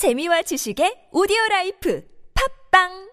재미와 지식의 오디오 라이프. 팝빵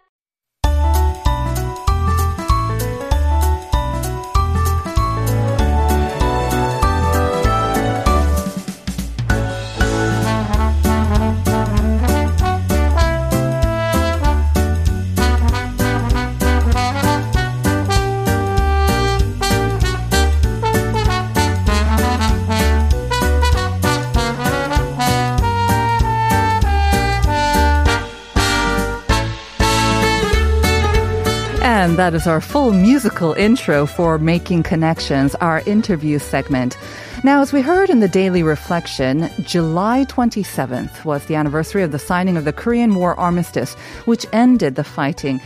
That is our full musical intro for Making Connections, our interview segment. Now, as we heard in the Daily Reflection, July 27th was the anniversary of the signing of the Korean War Armistice, which ended the fighting.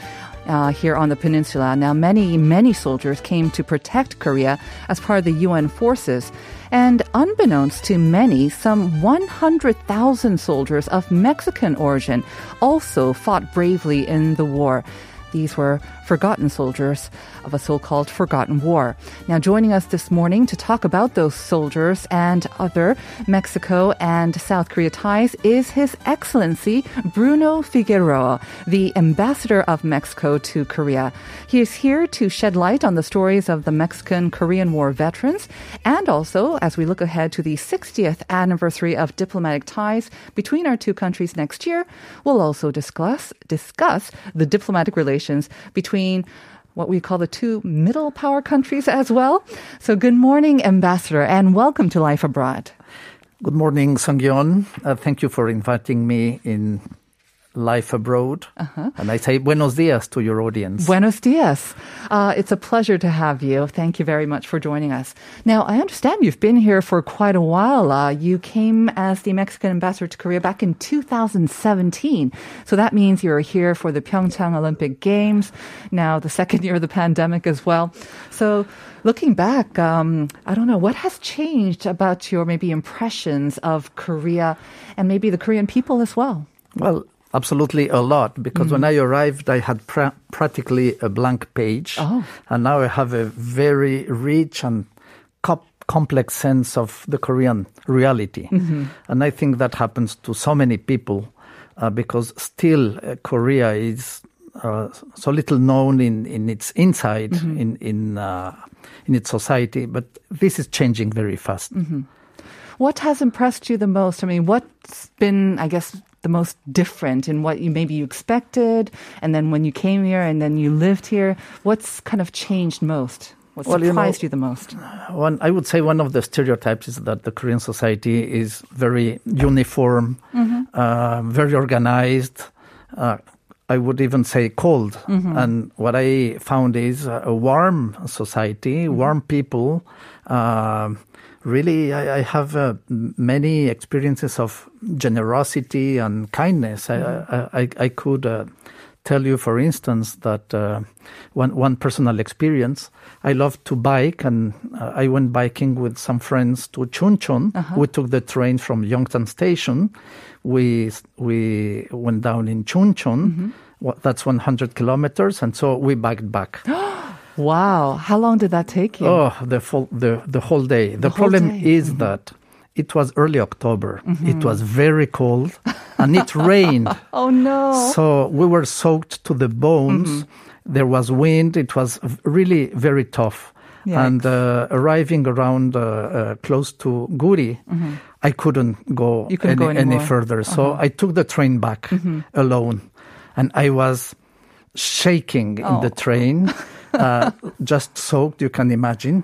Uh, here on the peninsula. Now, many, many soldiers came to protect Korea as part of the UN forces. And unbeknownst to many, some 100,000 soldiers of Mexican origin also fought bravely in the war. These were forgotten soldiers of a so-called forgotten war. Now joining us this morning to talk about those soldiers and other Mexico and South Korea ties is His Excellency Bruno Figueroa, the ambassador of Mexico to Korea. He is here to shed light on the stories of the Mexican-Korean War veterans and also as we look ahead to the 60th anniversary of diplomatic ties between our two countries next year, we'll also discuss discuss the diplomatic relations between what we call the two middle power countries as well. So good morning, Ambassador, and welcome to Life Abroad. Good morning, Sangyeon. Uh, thank you for inviting me in Life Abroad. Uh-huh. And I say buenos dias to your audience. Buenos dias. Uh, it's a pleasure to have you. Thank you very much for joining us. Now, I understand you've been here for quite a while. Uh, you came as the Mexican ambassador to Korea back in 2017. So that means you're here for the Pyeongchang Olympic Games, now the second year of the pandemic as well. So looking back, um, I don't know, what has changed about your maybe impressions of Korea and maybe the Korean people as well? Well, Absolutely a lot because mm. when I arrived, I had pra- practically a blank page. Oh. And now I have a very rich and co- complex sense of the Korean reality. Mm-hmm. And I think that happens to so many people uh, because still uh, Korea is uh, so little known in, in its inside, mm-hmm. in, in, uh, in its society. But this is changing very fast. Mm-hmm. What has impressed you the most? I mean, what's been, I guess, the most different in what you maybe you expected, and then when you came here and then you lived here, what's kind of changed most? What well, surprised you, know, you, the most? One, I would say one of the stereotypes is that the Korean society is very uniform, mm-hmm. uh, very organized. Uh, I would even say cold. Mm-hmm. And what I found is a warm society, mm-hmm. warm people. Uh, really, I, I have uh, many experiences of generosity and kindness. Mm-hmm. I, I, I, could uh, tell you, for instance, that uh, one, one personal experience, I love to bike, and uh, I went biking with some friends to Chuncheon. Uh-huh. We took the train from Yongsan Station. We, we went down in Chuncheon. Mm-hmm. That's 100 kilometers, and so we biked back. Wow. How long did that take you? Oh, the full, the, the whole day. The, the problem day. is mm-hmm. that it was early October. Mm-hmm. It was very cold and it rained. oh no. So we were soaked to the bones. Mm-hmm. There was wind. It was really very tough. Yikes. And uh, arriving around uh, uh, close to Guri, mm-hmm. I couldn't go, couldn't any, go any, further. So uh-huh. I took the train back mm-hmm. alone. And I was shaking in oh. the train. uh, just soaked, you can imagine.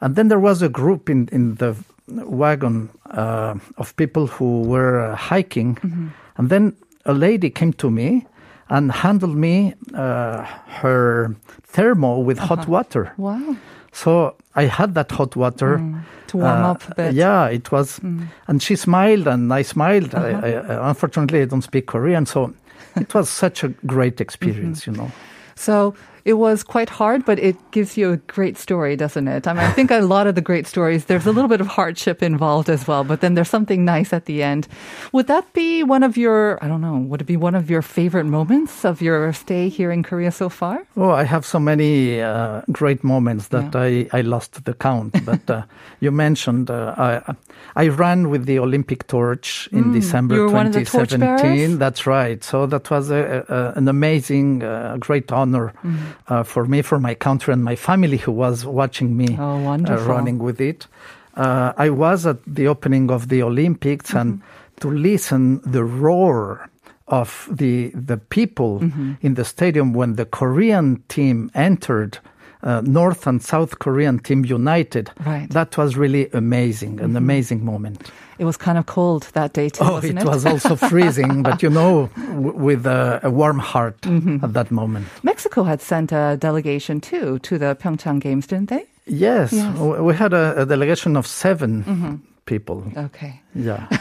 And then there was a group in, in the wagon uh, of people who were uh, hiking. Mm-hmm. And then a lady came to me and handed me uh, her thermo with uh-huh. hot water. Wow. So I had that hot water. Mm, to warm uh, up. Yeah, it was. Mm. And she smiled and I smiled. Uh-huh. I, I, unfortunately, I don't speak Korean. So it was such a great experience, mm-hmm. you know. So it was quite hard, but it gives you a great story, doesn't it? I mean, I think a lot of the great stories, there's a little bit of hardship involved as well, but then there's something nice at the end. Would that be one of your, I don't know, would it be one of your favorite moments of your stay here in Korea so far? Oh, I have so many uh, great moments that Yeah. I, I lost the count. But uh, you mentioned uh, I, I ran with the Olympic torch in December Mm. you were one of the 2017. That's right. So that was a, a, an amazing, uh, great honor Mm. Uh, for me, for my country, and my family who was watching me Oh, uh, running with it. Uh, I was at the opening of the Olympics and Mm-hmm. to listen the roar of the the people Mm-hmm. in the stadium when the Korean team entered. Uh, North and South Korean team united. Right. Mm-hmm. That was really amazing, an amazing moment. It was kind of cold that day too, Oh, wasn't it it? was also freezing, but you know, w- with a, a warm heart Mm-hmm. at that moment. Mexico had sent a delegation too to the Pyeongchang Games, didn't they? Yes, Yes. Mm-hmm. we had a, a delegation of 7 people. Okay. Yeah.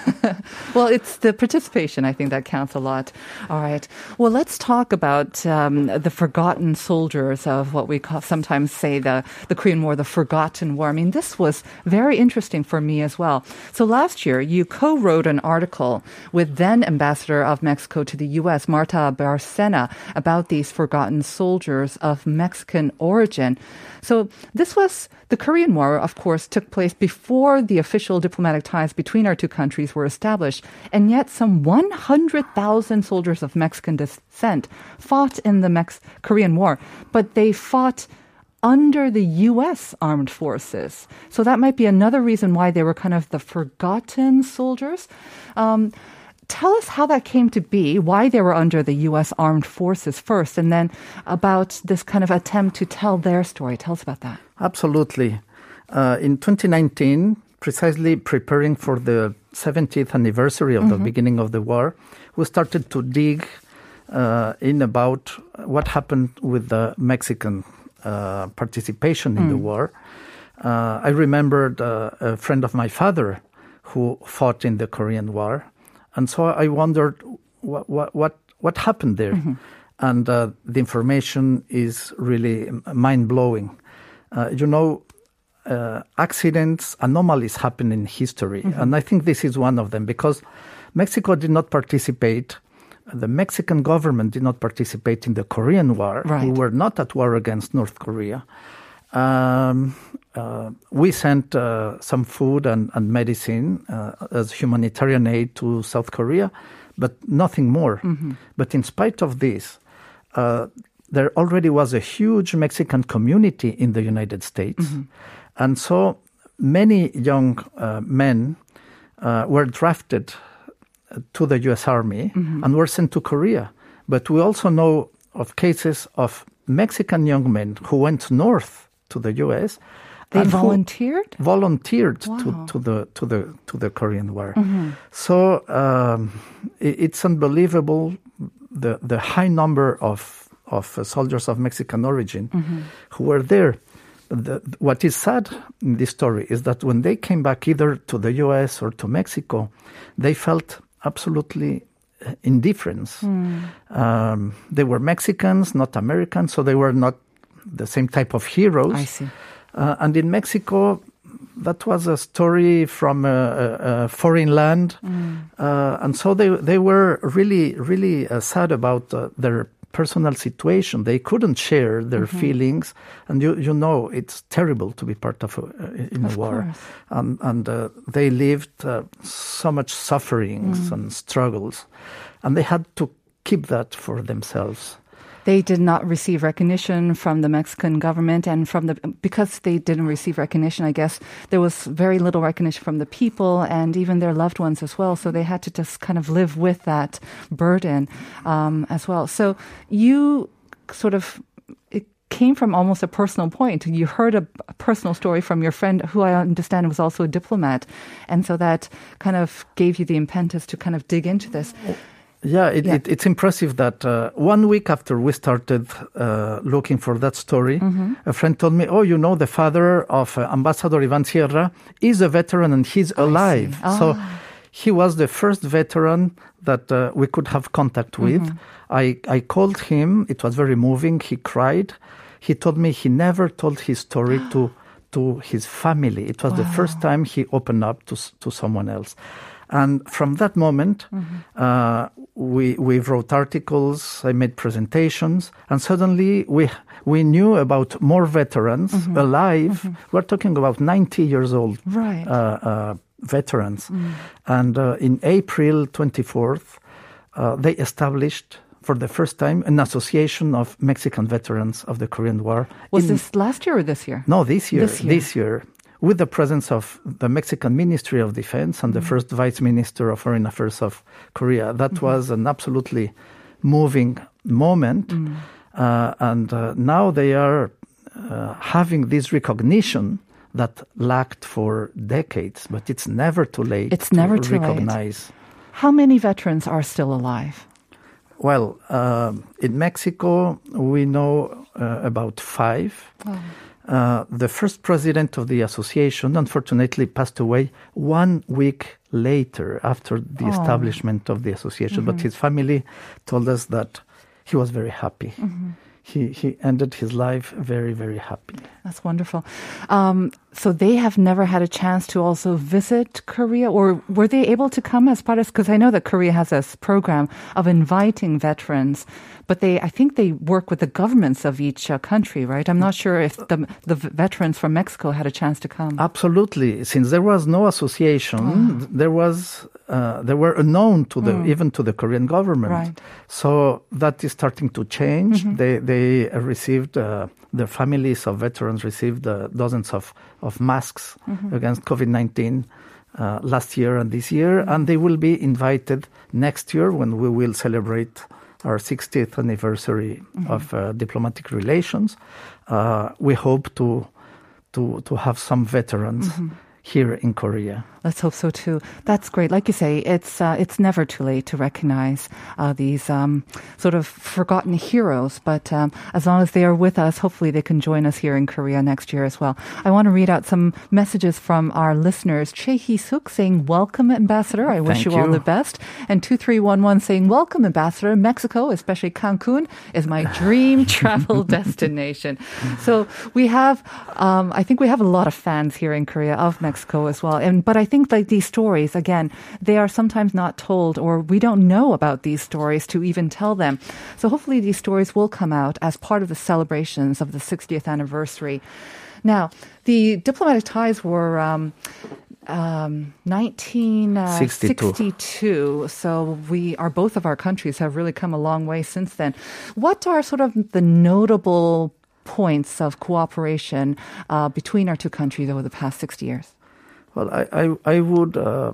Well, it's the participation, I think, that counts a lot. All right. Well, let's talk about um, the forgotten soldiers of what we call, sometimes say the, the Korean War, the forgotten war. I mean, this was very interesting for me as well. So last year, you co-wrote an article with then Ambassador of Mexico to the U.S., Martha Barcena, about these forgotten soldiers of Mexican origin. So this was the Korean War, of course, took place before the official diplomatic ties between our two countries were established, and yet some 100,000 soldiers of Mexican descent fought in the Mex- Korean War, but they fought under the U.S. armed forces. So that might be another reason why they were kind of the forgotten soldiers. Um, tell us how that came to be, why they were under the U.S. armed forces first, and then about this kind of attempt to tell their story. Tell us about that. Absolutely. Uh, in 2019, precisely preparing for the 70th anniversary of the beginning of the war, we started to dig uh, in about what happened with the Mexican uh, participation in the war. Uh, I remembered uh, a friend of my father who fought in the Korean War, and so I wondered what what what, what happened there, and uh, the information is really mind blowing. Uh, you know, uh, accidents, anomalies happen in history. And I think this is one of them because Mexico did not participate. The Mexican government did not participate in the Korean War. We were not at war against North Korea. Um, uh, we sent uh, some food and, and medicine uh, as humanitarian aid to South Korea, but nothing more. But in spite of this, uh, there already was a huge Mexican community in the United States. And so many young uh, men uh, were drafted to the US Army and were sent to Korea. But we also know of cases of Mexican young men who went north to the US. They volunteered? volunteered Wow. to, to the to the to the Korean War. So um, i- it's unbelievable the the high number of of soldiers of Mexican origin who were there. The, what is sad in this story is that when they came back either to the U.S. or to Mexico, they felt absolutely uh, indifference. Um, they were Mexicans, not Americans, so they were not the same type of heroes. I see. Uh, and in Mexico, that was a story from a, a, foreign land, uh, and so they they were really really uh, sad about uh, their personal situation. They couldn't share their feelings, and you you know it's terrible to be part of a, in Of a war, course. and and uh, they lived uh, so much sufferings and struggles, and they had to keep that for themselves. They did not receive recognition from the Mexican government and from the, because they didn't receive recognition, I guess there was very little recognition from the people and even their loved ones as well. So they had to just kind of live with that burden um, as well. So you sort of, it came from almost a personal point. You heard a, a personal story from your friend, who I understand was also a diplomat. And so that kind of gave you the impetus to kind of dig into this. Yeah, it, Yeah. It, it's impressive that uh, one week after we started uh, looking for that story, Mm-hmm. a friend told me, "Oh, you know, the father of uh, Ambassador Ivan Sierra is a veteran and he's alive." So Ah. he was the first veteran that uh, we could have contact with. I, I called him. It was very moving. He cried. He told me he never told his story to to his family. It was the first time he opened up to to someone else. And from that moment, uh, we we wrote articles. I made presentations, and suddenly we we knew about more veterans alive. We're talking about ninety years old Right. uh, uh, veterans. And uh, in April 24th, uh, they established for the first time an association of Mexican veterans of the Korean War. Was in- this last year or this year? No, this year. This year. This year. With the presence of the Mexican Ministry of Defense and the Mm-hmm. first Vice Minister of Foreign Affairs of Korea. That was an absolutely moving moment. Mm. Uh, and uh, now they are uh, having this recognition that lacked for decades, but it's never too late It's never to too late. recognize. How many veterans are still alive? Well, um in Mexico, we know uh, about five. Uh, the first president of the association, unfortunately, passed away one week later after the establishment of the association. But his family told us that he was very happy. He, he ended his life very, very happy. That's wonderful. Um, so they have never had a chance to also visit Korea, or were they able to come as part of? Because I know that Korea has this program of inviting veterans, but they, I think they work with the governments of each uh, country, right? I'm not sure if the the veterans from Mexico had a chance to come. Absolutely. Since there was no association, there was uh, they were unknown to the even to the Korean government. Right. So that is starting to change. They they uh, received uh, the families of veterans received uh, dozens of of masks against COVID nineteen. Uh, last year and this year, and they will be invited next year when we will celebrate our 60th anniversary of uh, diplomatic relations. Uh, we hope to to to have some veterans here in Korea. Let's hope so too. That's great. Like you say, it's uh, it's never too late to recognize uh, these um, sort of forgotten heroes. But um, as long as they are with us, hopefully they can join us here in Korea next year as well. I want to read out some messages from our listeners. Che Hee Suk saying, "Welcome, Ambassador. I wish Thank you all the best." And two three one one saying, "Welcome, Ambassador. Mexico, especially Cancun, is my dream travel destination." So we have, um, I think we have a lot of fans here in Korea of Mexico as well. And but I think like these stories again, they are sometimes not told, or we don't know about these stories to even tell them. So hopefully these stories will come out as part of the celebrations of the 60th anniversary. Now, the diplomatic ties were. Um, um, 1962. So we are both of our countries have really come a long way since then. What are sort of the notable points of cooperation uh, between our two countries over the past 60 years? Well, I I, I would uh,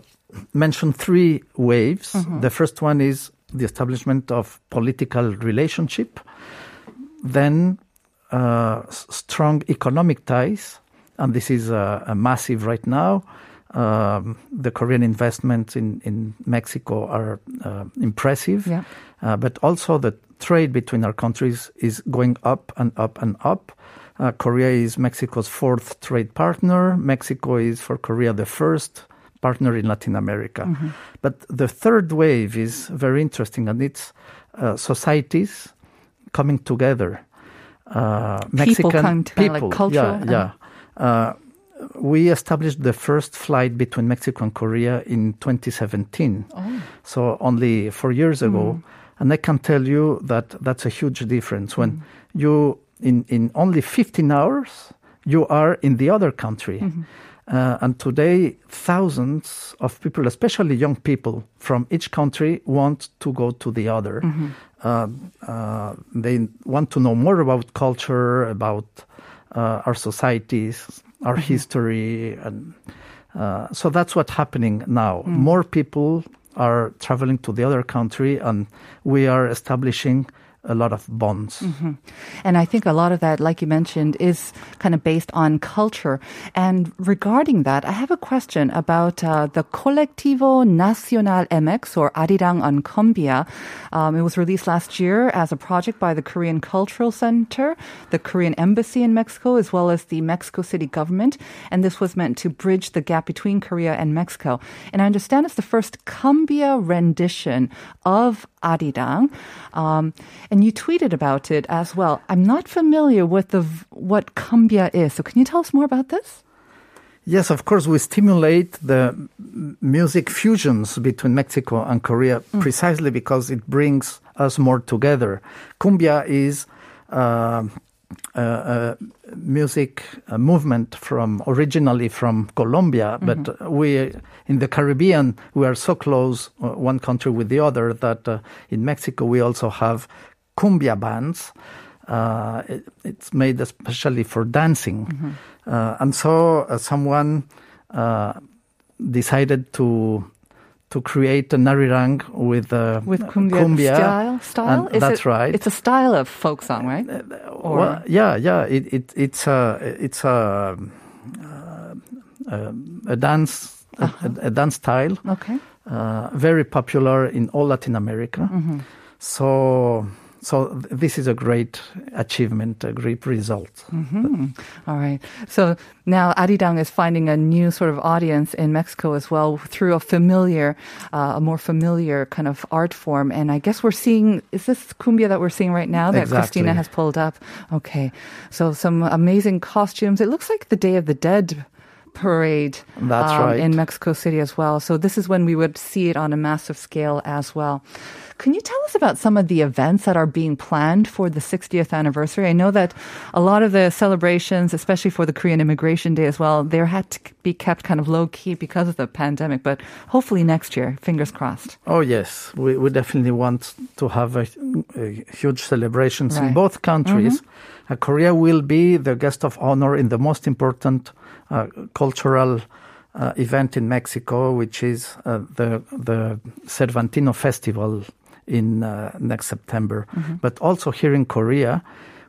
mention three waves. The first one is the establishment of political relationship, then uh, strong economic ties, and this is uh, a massive right now. Um, the Korean investments in, in Mexico are uh, impressive, Yeah. uh, but also the trade between our countries is going up and up and up. Uh, Korea is Mexico's fourth trade partner. Mexico is for Korea the first partner in Latin America. But the third wave is very interesting, and it's uh, societies coming together. Uh, People coming together, like cultural, yeah, yeah. Uh, we established the first flight between Mexico and Korea in 2017. So only four years ago. And I can tell you that that's a huge difference. When you, in, in only 15 hours, you are in the other country. Uh, and today, thousands of people, especially young people from each country, want to go to the other. Uh, uh, they want to know more about culture, about uh, our societies, our history, and uh, so that's what's happening now. More people are traveling to the other country, and we are establishing a lot of bonds. And I think a lot of that, like you mentioned, is kind of based on culture. And regarding that, I have a question about uh, the Colectivo Nacional MX or Arirang on Cumbia. Um, it was released last year as a project by the Korean Cultural Center, the Korean Embassy in Mexico, as well as the Mexico City government. And this was meant to bridge the gap between Korea and Mexico. And I understand it's the first cumbia rendition of Arirang. Um, and you tweeted about it as well. I'm not familiar with the what cumbia is. So can you tell us more about this? Yes, of course, we stimulate the music fusions between Mexico and Korea precisely because it brings us more together. Cumbia is uh, a, a music a movement from originally from Colombia, but we in the Caribbean we are so close uh, one country with the other that uh, in Mexico we also have cumbia bands. Uh, it, it's made especially for dancing, uh, and so uh, someone uh, decided to to create an Arirang with uh, With cumbia, style? style? and Is that's it- right. It's a style of folk song, right? Or- Well, yeah, yeah. It, it it's a it's a uh, a dance a, a dance style, Okay. uh, very popular in all Latin America. So so this is a great achievement, a great result. All right. So now Arirang is finding a new sort of audience in Mexico as well through a familiar, uh, a more familiar kind of art form. And I guess we're seeing, is this cumbia that we're seeing right now that Exactly. Christina has pulled up? Okay. So some amazing costumes. It looks like the Day of the Dead parade That's um, right. in Mexico City as well. So this is when we would see it on a massive scale as well. Can you tell us about some of the events that are being planned for the 60th anniversary? I know that a lot of the celebrations, especially for the Korean Immigration Day as well, they had to be kept kind of low key because of the pandemic. But hopefully next year, fingers crossed. Oh yes, we, we definitely want to have a, a huge celebrations in Right. Mm-hmm. both countries. Uh, Korea will be the guest of honor in the most important uh, cultural uh, event in Mexico, which is uh, the the Cervantino Festival in uh, next September. Mm-hmm. But also here in Korea,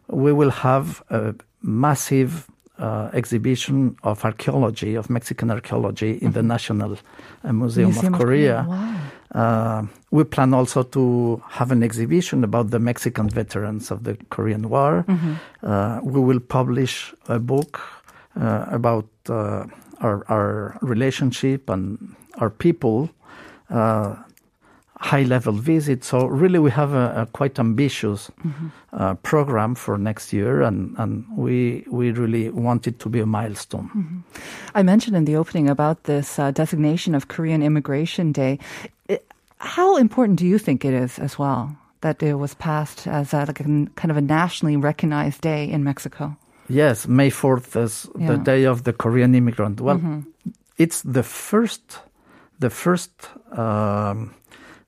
we will have a massive. Uh, exhibition of archaeology, of Mexican archaeology in the National uh, Museum, Mm-hmm. Museum of of Korea. Korea, Uh, we plan also to have an exhibition about the Mexican veterans of the Korean War. Uh, we will publish a book uh, about uh, our, our relationship and our people. Uh, high level visit. So really, we have a, a quite ambitious uh, program for next year, and, and we we really want it to be a milestone. I mentioned in the opening about this uh, designation of Korean Immigration Day. How important do you think it is as well that it was passed as a, like a, kind of a nationally recognized day in Mexico? Yes, May 4th is Yeah. the day of the Korean immigrant. Well, it's the first, the first um,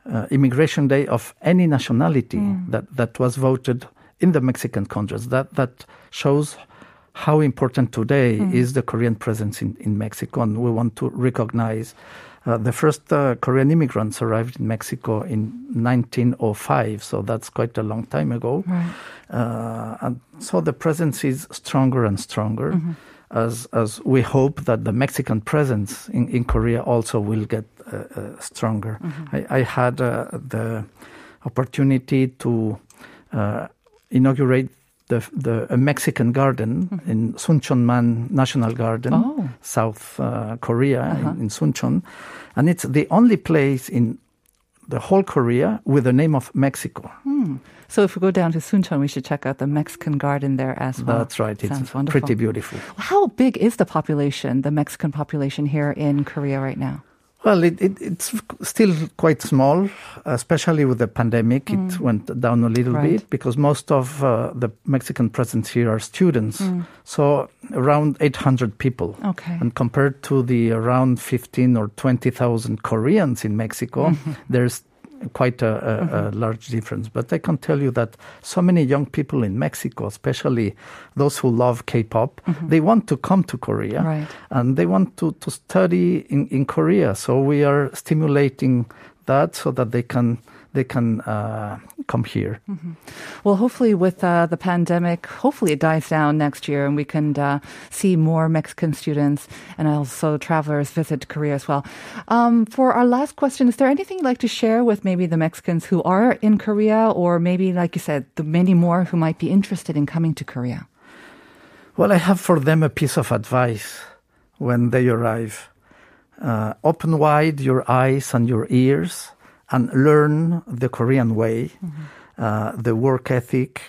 uh, immigration day of any nationality that, that was voted in the Mexican Congress. That that shows how important today is the Korean presence in, in Mexico, and we want to recognize. Uh, the first uh, Korean immigrants arrived in Mexico in 1905, so that's quite a long time ago. Uh, and so the presence is stronger and stronger as, as we hope that the Mexican presence in, in Korea also will get uh, uh, stronger. I, I had uh, the opportunity to uh, inaugurate the, the, a Mexican garden in Suncheonman National Garden, Oh. South uh, Korea, in, in Suncheon. And it's the only place in the whole Korea with the name of Mexico. So if we go down to Suncheon, we should check out the Mexican garden there as well. That's right. It's Sounds wonderful. pretty beautiful. How big is the population, the Mexican population here in Korea right now? Well, it, it, it's still quite small, especially with the pandemic. It went down a little Mm. Right. bit because most of uh, the Mexican presence here are students. Mm. So around 800 people. Okay. And compared to the around 15 or 20,000 Koreans in Mexico, Mm-hmm. there's quite a, a, a large difference. But I can tell you that so many young people in Mexico, especially those who love K-pop, they want to come to Korea Mm-hmm. Right. and they want to, to study in, in Korea. So we are stimulating that so that they can they can uh, come here. Well, hopefully with uh, the pandemic, hopefully it dies down next year and we can uh, see more Mexican students and also travelers visit Korea as well. Um, for our last question, is there anything you'd like to share with maybe the Mexicans who are in Korea or maybe, like you said, the many more who might be interested in coming to Korea? Well, I have for them a piece of advice when they arrive. Uh, open wide your eyes and your ears and learn the Korean way, mm-hmm. uh, the work ethic,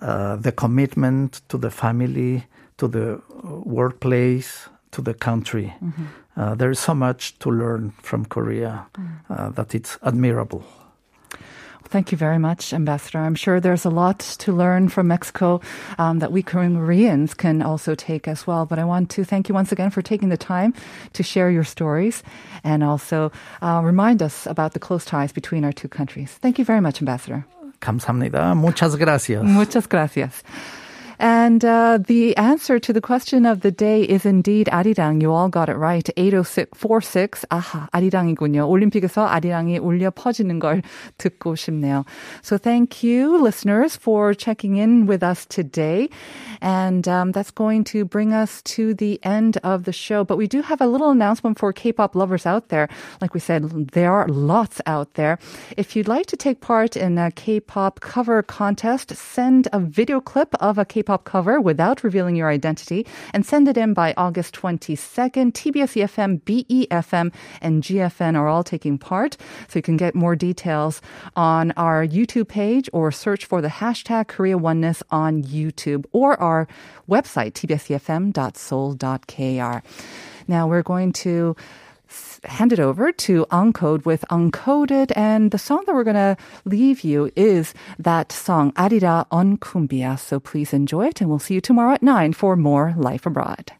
uh, the commitment to the family, to the workplace, to the country. Mm-hmm. Uh, there is so much to learn from Korea mm. that it's admirable. Thank you very much, Ambassador. I'm sure there's a lot to learn from Mexico um, that we Koreans can also take as well. But I want to thank you once again for taking the time to share your stories and also uh, remind us about the close ties between our two countries. Thank you very much, Ambassador. 감사합니다. Muchas gracias. Muchas gracias. And uh, the answer to the question of the day is indeed 아리랑. You all got it right. 80646. 아하, 아리랑이군요. 올림픽에서 아리랑이 울려 퍼지는 걸 듣고 싶네요. So thank you, listeners, for checking in with us today. And um, that's going to bring us to the end of the show. But we do have a little announcement for K-pop lovers out there. Like we said, there are lots out there. If you'd like to take part in a K-pop cover contest, send a video clip of a K-pop K-pop cover without revealing your identity and send it in by August 22nd. TBS EFM, BEFM, and GFN are all taking part. So you can get more details on our YouTube page or search for the hashtag Korea Oneness on YouTube or our website, tbsefm.seoul.kr. Now we're going to hand it over to Uncode with Uncoded. And the song that we're going to leave you is that song, Arirang on Cumbia. So please enjoy it. And we'll see you tomorrow at 9 for more Life Abroad.